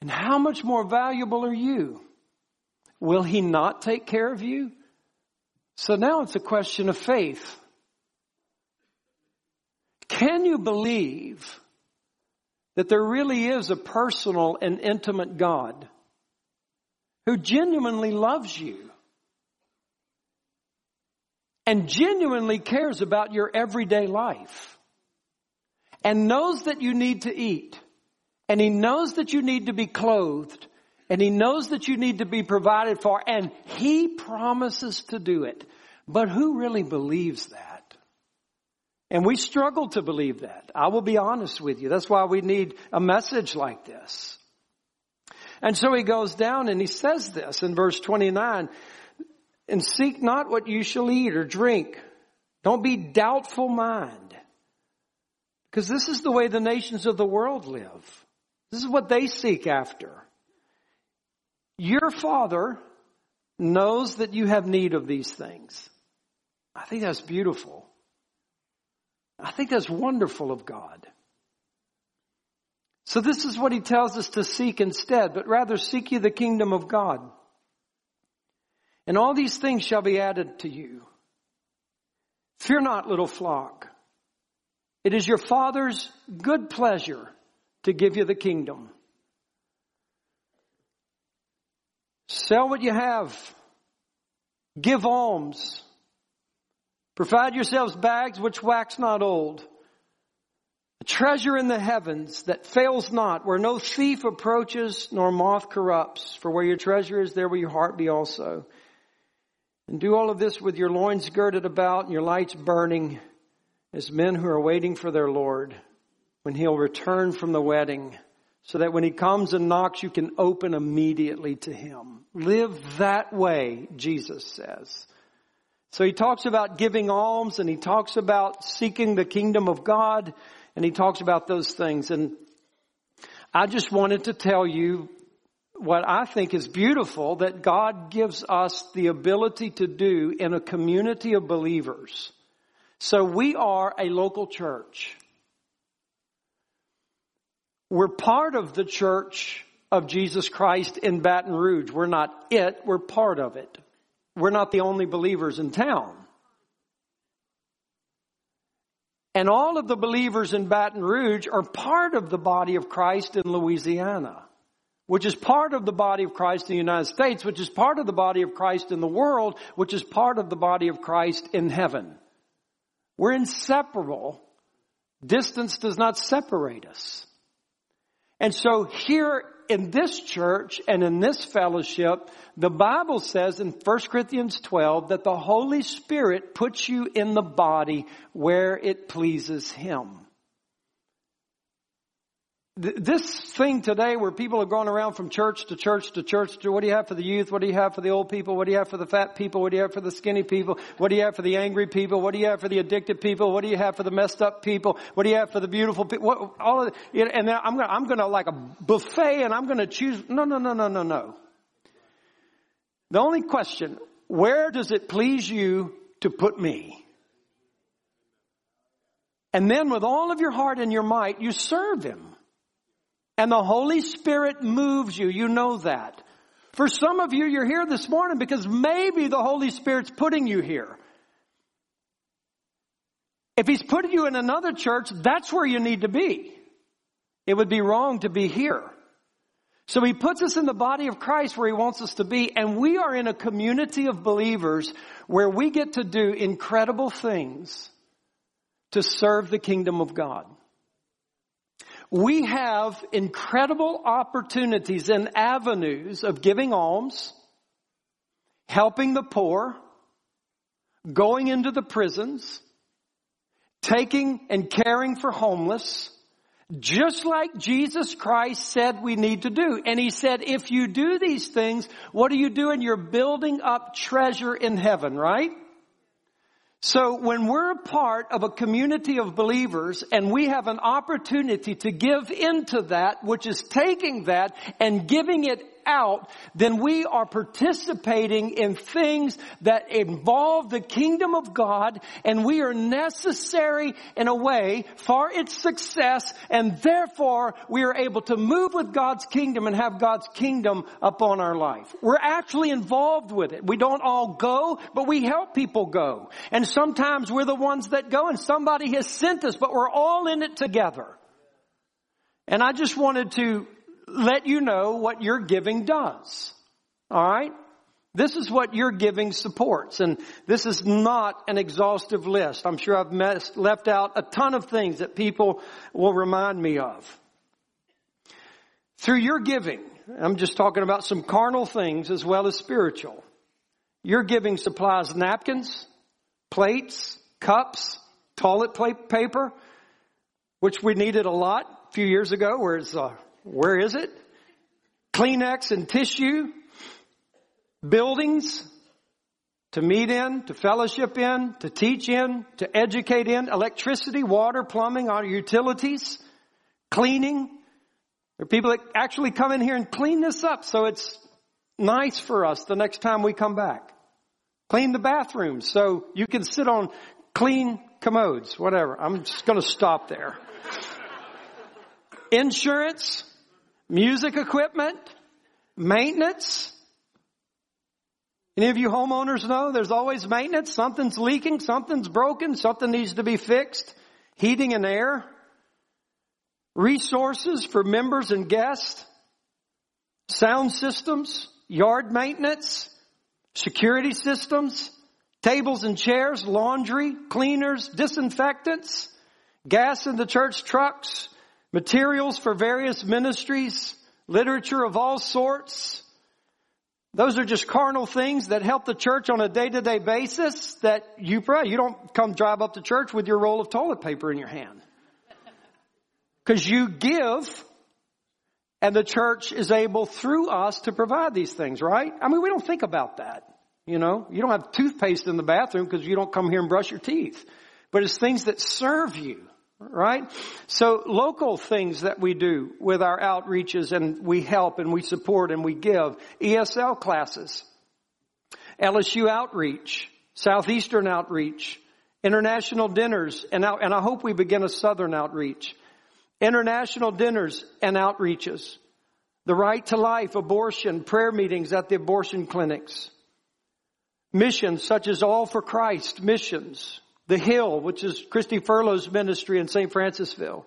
and how much more valuable are you? Will he not take care of you? So now it's a question of faith. Can you believe that there really is a personal and intimate God who genuinely loves you and genuinely cares about your everyday life and knows that you need to eat and he knows that you need to be clothed. And he knows that you need to be provided for. And he promises to do it. But who really believes that? And we struggle to believe that. I will be honest with you. That's why we need a message like this. And so he goes down and he says this in verse 29, and seek not what you shall eat or drink. Don't be doubtful mind. Because this is the way the nations of the world live. This is what they seek after. Your Father knows that you have need of these things. I think that's beautiful. I think that's wonderful of God. So this is what he tells us to seek instead, but rather seek ye the kingdom of God. And all these things shall be added to you. Fear not, little flock. It is your Father's good pleasure to give you the kingdom. Sell what you have. Give alms. Provide yourselves bags which wax not old. A treasure in the heavens that fails not, where no thief approaches nor moth corrupts. For where your treasure is, there will your heart be also. And do all of this with your loins girded about and your lights burning as men who are waiting for their Lord when he'll return from the wedding so that when he comes and knocks, you can open immediately to him. Live that way, Jesus says. So he talks about giving alms and he talks about seeking the kingdom of God and he talks about those things. And I just wanted to tell you what I think is beautiful that God gives us the ability to do in a community of believers. So we are a local church. We're part of the church of Jesus Christ in Baton Rouge. We're not it, we're part of it. We're not the only believers in town. And all of the believers in Baton Rouge are part of the body of Christ in Louisiana, which is part of the body of Christ in the United States, which is part of the body of Christ in the world, which is part of the body of Christ in heaven. We're inseparable. Distance does not separate us. And so here in this church and in this fellowship, the Bible says in 1 Corinthians 12 that the Holy Spirit puts you in the body where it pleases Him. This thing today where people are going around from church to church to church to what do you have for the youth? What do you have for the old people? What do you have for the fat people? What do you have for the skinny people? What do you have for the angry people? What do you have for the addicted people? What do you have for the messed up people? What do you have for the beautiful people? What, all of it, and I'm gonna, I'm gonna like a buffet and I'm gonna choose. No, no, no, no, no, no. The only question, where does it please you to put me? And then with all of your heart and your might, you serve Him. And the Holy Spirit moves you. You know that. For some of you, you're here this morning because maybe the Holy Spirit's putting you here. If He's putting you in another church, that's where you need to be. It would be wrong to be here. So He puts us in the body of Christ where He wants us to be, and we are in a community of believers where we get to do incredible things to serve the kingdom of God we have incredible opportunities and avenues of giving alms, helping the poor, going into the prisons, taking and caring for homeless, just like Jesus Christ said we need to do. And he said, if you do these things, what are you doing? You're building up treasure in heaven, right? So when we're a part of a community of believers and we have an opportunity to give into that, which is taking that and giving it out, then we are participating in things that involve the kingdom of God and we are necessary in a way for its success and therefore we are able to move with God's kingdom and have God's kingdom upon our life. We're actually involved with it. We don't all go, but we help people go. And sometimes we're the ones that go and somebody has sent us, but we're all in it together. And I just wanted to let you know what your giving does. Alright? This is what your giving supports, and this is not an exhaustive list. I'm sure I've messed, left out a ton of things that people will remind me of. Through your giving, I'm just talking about some carnal things as well as spiritual. Your giving supplies napkins, plates, cups, toilet paper, which we needed a lot a few years ago, whereas uh, where is it? Kleenex and tissue, buildings to meet in, to fellowship in, to teach in, to educate in, electricity, water, plumbing, our utilities, cleaning. There are people that actually come in here and clean this up so it's nice for us the next time we come back. Clean the bathrooms so you can sit on clean commodes, whatever. I'm just going to stop there. Insurance, music equipment, maintenance. Any of you homeowners know there's always maintenance. Something's leaking, something's broken, something needs to be fixed. Heating and air. Resources for members and guests. Sound systems. Yard maintenance. Security systems. Tables and chairs. Laundry. Cleaners. Disinfectants. Gas in the church trucks materials for various ministries, literature of all sorts. Those are just carnal things that help the church on a day-to-day basis that you pray. You don't come drive up to church with your roll of toilet paper in your hand. Because you give and the church is able through us to provide these things, right? I mean, we don't think about that. You know, you don't have toothpaste in the bathroom because you don't come here and brush your teeth. But it's things that serve you, right? So local things that we do with our outreaches and we help and we support and we give. ESL classes, LSU outreach, Southeastern outreach, international dinners, and, out, and I hope we begin a Southern outreach international dinners and outreaches, the right to life, abortion, prayer meetings at the abortion clinics, missions such as All for Christ missions, the Hill, which is Christy Furlow's ministry in St. Francisville,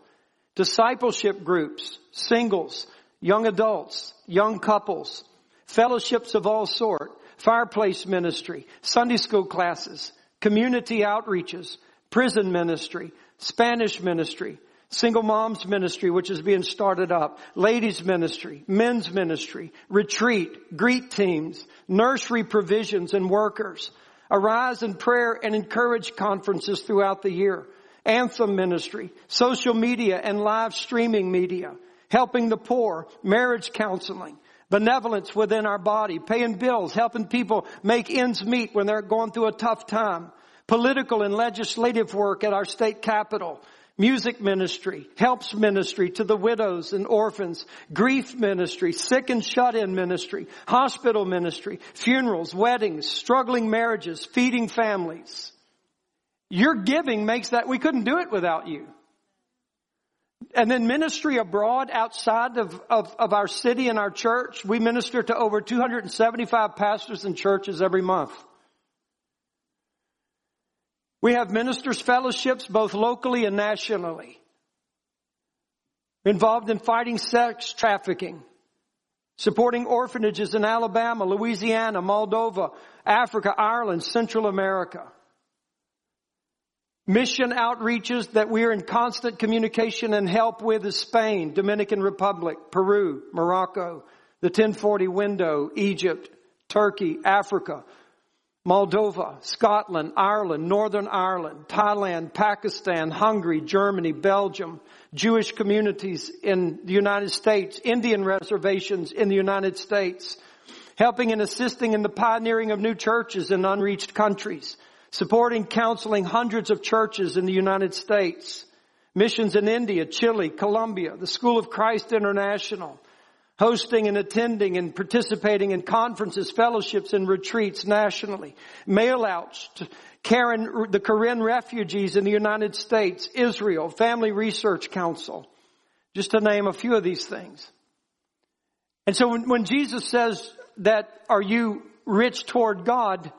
discipleship groups, singles, young adults, young couples, fellowships of all sort, fireplace ministry, Sunday school classes, community outreaches, prison ministry, Spanish ministry, Single moms ministry, which is being started up. Ladies ministry, men's ministry, retreat, greet teams, nursery provisions and workers. Arise in prayer and encourage conferences throughout the year. Anthem ministry, social media and live streaming media, helping the poor, marriage counseling, benevolence within our body, paying bills, helping people make ends meet when they're going through a tough time, political and legislative work at our state capitol, music ministry, helps ministry to the widows and orphans, grief ministry, sick and shut in ministry, hospital ministry, funerals, weddings, struggling marriages, feeding families. Your giving makes that, we couldn't do it without you. And then ministry abroad outside of, of, of our city and our church. We minister to over 275 pastors and churches every month. We have ministers fellowships both locally and nationally. Involved in fighting sex trafficking, supporting orphanages in Alabama, Louisiana, Moldova, Africa, Ireland, Central America. Mission outreaches that we are in constant communication and help with is Spain, Dominican Republic, Peru, Morocco, the 1040 window, Egypt, Turkey, Africa, Moldova, Scotland, Ireland, Northern Ireland, Thailand, Pakistan, Hungary, Germany, Belgium, Jewish communities in the United States, Indian reservations in the United States, helping and assisting in the pioneering of new churches in unreached countries, supporting counseling hundreds of churches in the United States, missions in India, Chile, Colombia, the School of Christ International, hosting and attending and participating in conferences, fellowships, and retreats nationally. Mail outs to Karen, the Karen refugees in the United States, Israel, Family Research Council, just to name a few of these things. And so when, when Jesus says that, are you rich toward God?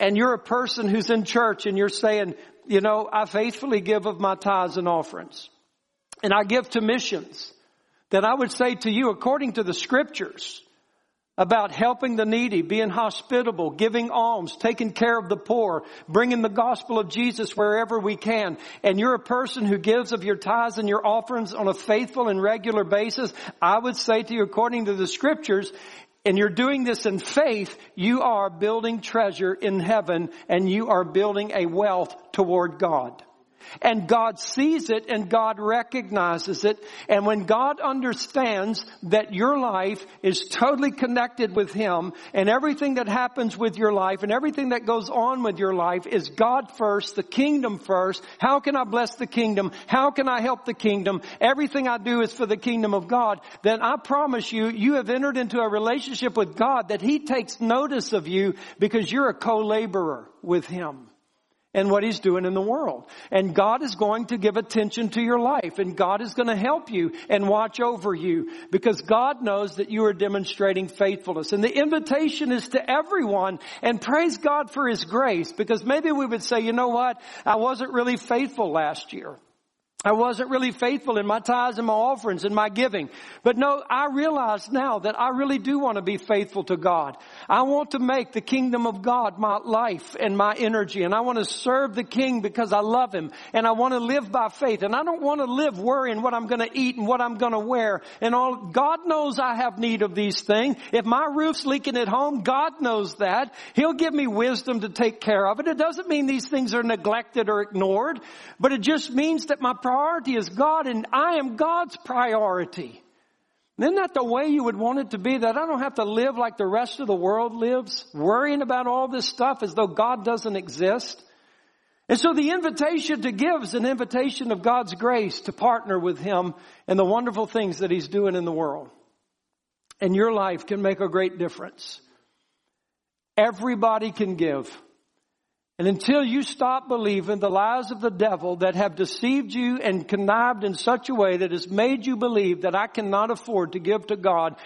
And you're a person who's in church and you're saying, you know, I faithfully give of my tithes and offerings. And I give to missions that I would say to you, according to the scriptures, about helping the needy, being hospitable, giving alms, taking care of the poor, bringing the gospel of Jesus wherever we can, and you're a person who gives of your tithes and your offerings on a faithful and regular basis, I would say to you, according to the scriptures, and you're doing this in faith, you are building treasure in heaven and you are building a wealth toward God. And God sees it and God recognizes it. And when God understands that your life is totally connected with Him and everything that happens with your life and everything that goes on with your life is God first, the kingdom first. How can I bless the kingdom? How can I help the kingdom? Everything I do is for the kingdom of God. Then I promise you, you have entered into a relationship with God that He takes notice of you because you're a co-laborer with Him and what he's doing in the world. And God is going to give attention to your life and God is going to help you and watch over you because God knows that you are demonstrating faithfulness. And the invitation is to everyone and praise God for his grace because maybe we would say, you know what? I wasn't really faithful last year. I wasn't really faithful in my tithes and my offerings and my giving. But no, I realize now that I really do want to be faithful to God. I want to make the kingdom of God my life and my energy. And I want to serve the King because I love Him. And I want to live by faith. And I don't want to live worrying what I'm going to eat and what I'm going to wear and all. God knows I have need of these things. If my roof's leaking at home, God knows that. He'll give me wisdom to take care of it. It doesn't mean these things are neglected or ignored, but it just means that my priority is God and I am God's priority. Isn't that the way you would want it to be? That I don't have to live like the rest of the world lives, worrying about all this stuff as though God doesn't exist. And so the invitation to give is an invitation of God's grace to partner with Him in the wonderful things that He's doing in the world. And your life can make a great difference. Everybody can give. And until you stop believing the lies of the devil that have deceived you and connived in such a way that has made you believe that I cannot afford to give to God,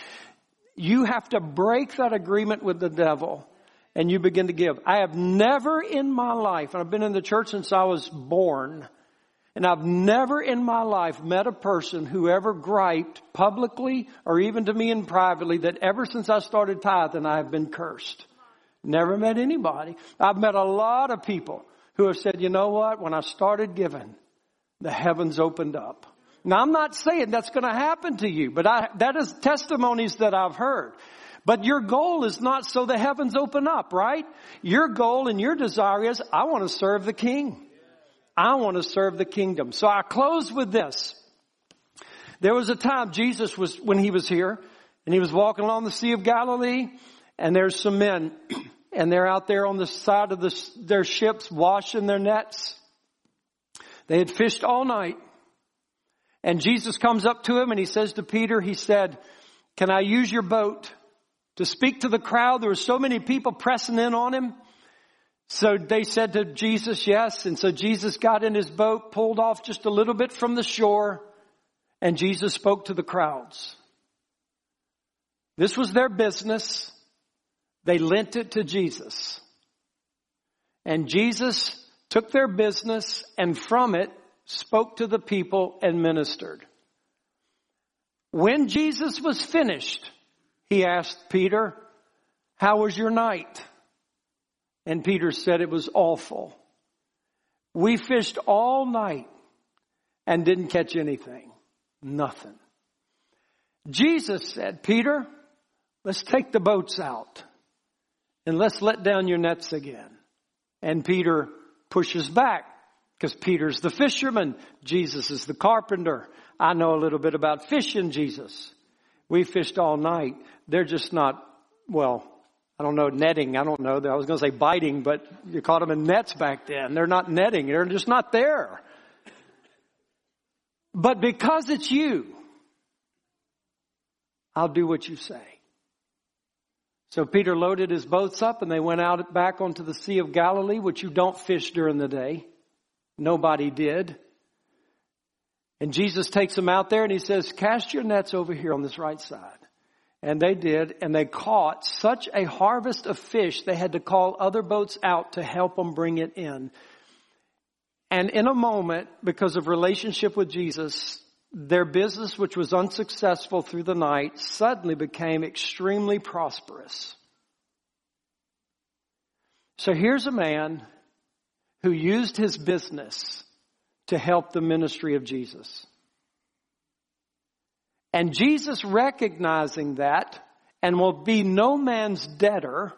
you have to break that agreement with the devil and you begin to give. I have never in my life, and I've been in the church since I was born, and I've never in my life met a person who ever griped publicly or even to me in privately that ever since I started tithing I have been cursed. Never met anybody. I've met a lot of people who have said, you know what? When I started giving, the heavens opened up. Now I'm not saying that's going to happen to you, but I, that is testimonies that I've heard. But your goal is not so the heavens open up, right? Your goal and your desire is, I want to serve the King. I want to serve the kingdom. So I close with this. There was a time Jesus was, when he was here, and he was walking along the Sea of Galilee, and there's some men and they're out there on the side of the, their ships washing their nets. They had fished all night. And Jesus comes up to him and he says to Peter, he said, can I use your boat to speak to the crowd? There were so many people pressing in on him. So they said to Jesus, yes. And so Jesus got in his boat, pulled off just a little bit from the shore, and Jesus spoke to the crowds. This was their business. They lent it to Jesus. And Jesus took their business and from it spoke to the people and ministered. When Jesus was finished, he asked Peter, how was your night? And Peter said it was awful. We fished all night and didn't catch anything. Nothing. Jesus said, Peter, let's take the boats out and let's let down your nets again. And Peter pushes back because Peter's the fisherman. Jesus is the carpenter. I know a little bit about fishing, Jesus. We fished all night. They're just not, well, I don't know, netting. I don't know. I was going to say biting, but you caught them in nets back then. They're not netting. They're just not there. But because it's you, I'll do what you say. So Peter loaded his boats up and they went out back onto the Sea of Galilee, which you don't fish during the day. Nobody did. And Jesus takes them out there and he says, cast your nets over here on this right side. And they did, and they caught such a harvest of fish, they had to call other boats out to help them bring it in. And in a moment, because of relationship with Jesus, their business, which was unsuccessful through the night, suddenly became extremely prosperous. So here's a man who used his business to help the ministry of Jesus. And Jesus recognizing that and will be no man's debtor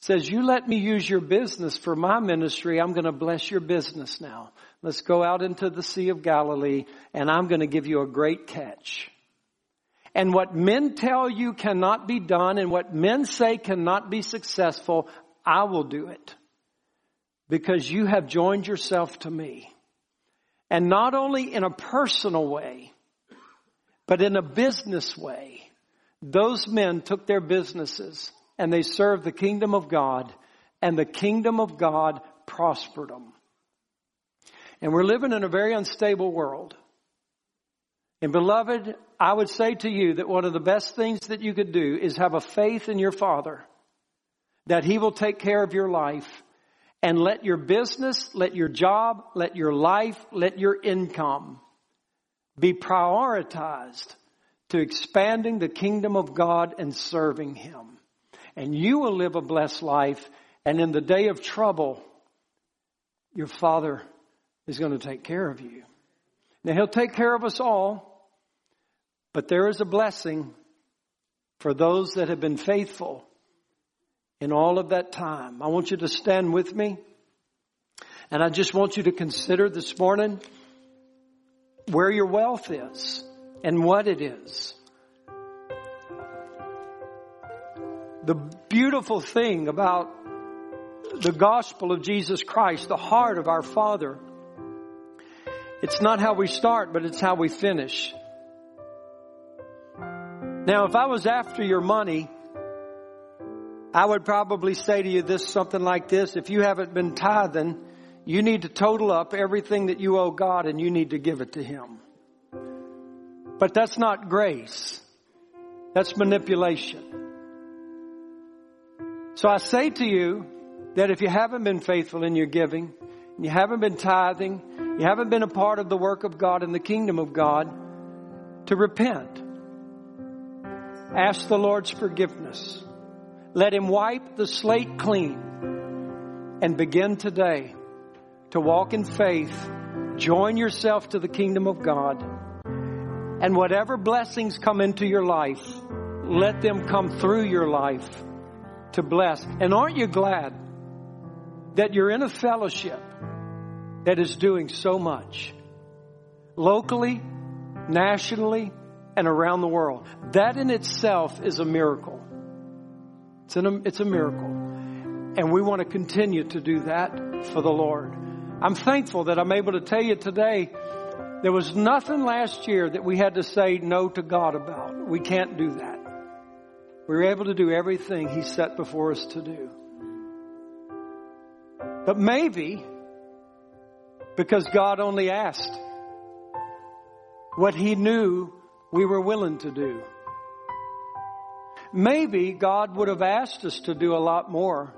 says, you let me use your business for my ministry. I'm going to bless your business now. Let's go out into the Sea of Galilee and I'm going to give you a great catch. And what men tell you cannot be done and what men say cannot be successful, I will do it. Because you have joined yourself to me. And not only in a personal way, but in a business way. Those men took their businesses and they served the kingdom of God and the kingdom of God prospered them. And we're living in a very unstable world. And beloved, I would say to you that one of the best things that you could do is have a faith in your Father that He will take care of your life and let your business, let your job, let your life, let your income be prioritized to expanding the kingdom of God and serving Him. And you will live a blessed life and in the day of trouble, your Father is going to take care of you. Now He'll take care of us all, but there is a blessing for those that have been faithful in all of that time. I want you to stand with me and I just want you to consider this morning where your wealth is and what it is. The beautiful thing about the gospel of Jesus Christ, the heart of our Father, it's not how we start, but it's how we finish. Now, if I was after your money, I would probably say to you this, something like this. If you haven't been tithing, you need to total up everything that you owe God and you need to give it to Him. But that's not grace. That's manipulation. So I say to you that if you haven't been faithful in your giving, you haven't been tithing, you haven't been a part of the work of God in the kingdom of God, to repent. Ask the Lord's forgiveness. Let Him wipe the slate clean and begin today to walk in faith, join yourself to the kingdom of God, and whatever blessings come into your life, let them come through your life to bless. And aren't you glad that you're in a fellowship that is doing so much locally, nationally, and around the world? That in itself is a miracle. It's, a, it's a miracle. And we want to continue to do that for the Lord. I'm thankful that I'm able to tell you today there was nothing last year that we had to say no to God about. We can't do that. We were able to do everything He set before us to do. But maybe because God only asked what He knew we were willing to do. Maybe God would have asked us to do a lot more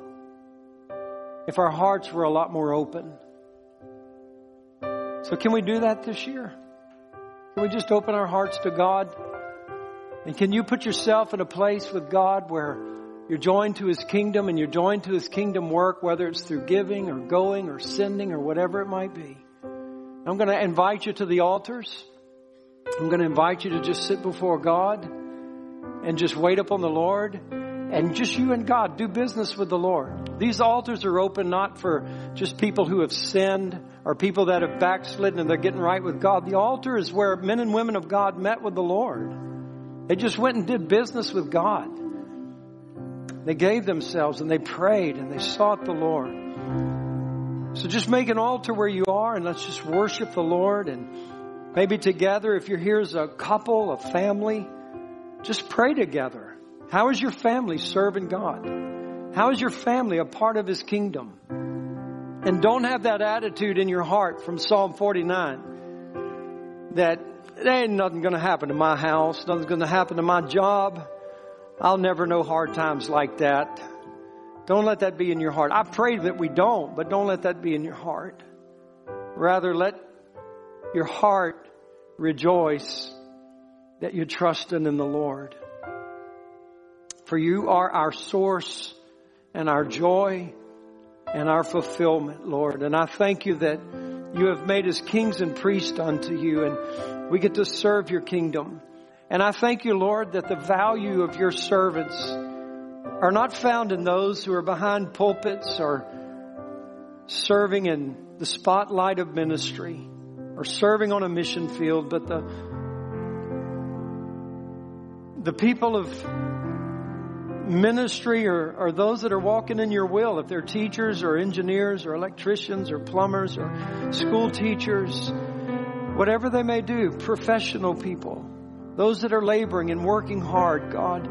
if our hearts were a lot more open. So can we do that this year? Can we just open our hearts to God? And can you put yourself in a place with God where you're joined to His kingdom and you're joined to His kingdom work, whether it's through giving or going or sending or whatever it might be? I'm going to invite you to the altars. I'm going to invite you to just sit before God and just wait upon the Lord and just you and God do business with the Lord. These altars are open not for just people who have sinned or people that have backslidden and they're getting right with God. The altar is where men and women of God met with the Lord. They just went and did business with God. They gave themselves and they prayed and they sought the Lord. So just make an altar where you are and let's just worship the Lord and maybe together, if you're here as a couple, a family, just pray together. How is your family serving God? How is your family a part of His kingdom? And don't have that attitude in your heart from Psalm 49 that there ain't nothing going to happen to my house, nothing's going to happen to my job. I'll never know hard times like that. Don't let that be in your heart. I pray that we don't, but don't let that be in your heart. Rather, let your heart rejoice that you're trusting in the Lord. For you are our source and our joy and our fulfillment, Lord. And I thank you that you have made us kings and priests unto you and we get to serve your kingdom. And I thank you, Lord, that the value of your servants are not found in those who are behind pulpits or serving in the spotlight of ministry or serving on a mission field, but the, the people of ministry or, or those that are walking in your will, if they're teachers or engineers or electricians or plumbers or school teachers, whatever they may do, professional people, those that are laboring and working hard, God.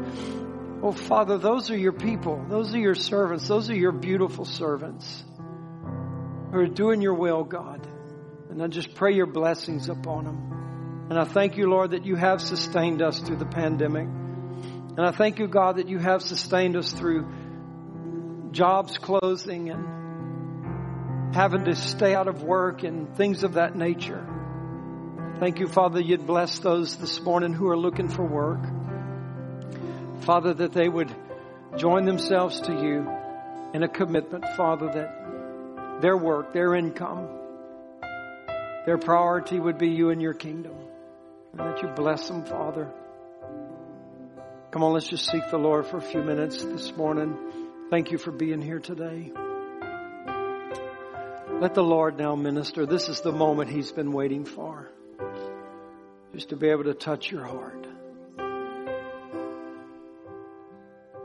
Oh, Father, those are your people. Those are your servants. Those are your beautiful servants who are doing your will, God. And I just pray your blessings upon them. And I thank you, Lord, that you have sustained us through the pandemic. And I thank you, God, that you have sustained us through jobs closing and having to stay out of work and things of that nature. Thank you, Father, you'd bless those this morning who are looking for work. Father, that they would join themselves to you in a commitment, Father, that their work, their income, their priority would be you and your kingdom. And that you bless them, Father. Come on, let's just seek the Lord for a few minutes this morning. Thank you for being here today. Let the Lord now minister. This is the moment He's been waiting for. Is to be able to touch your heart.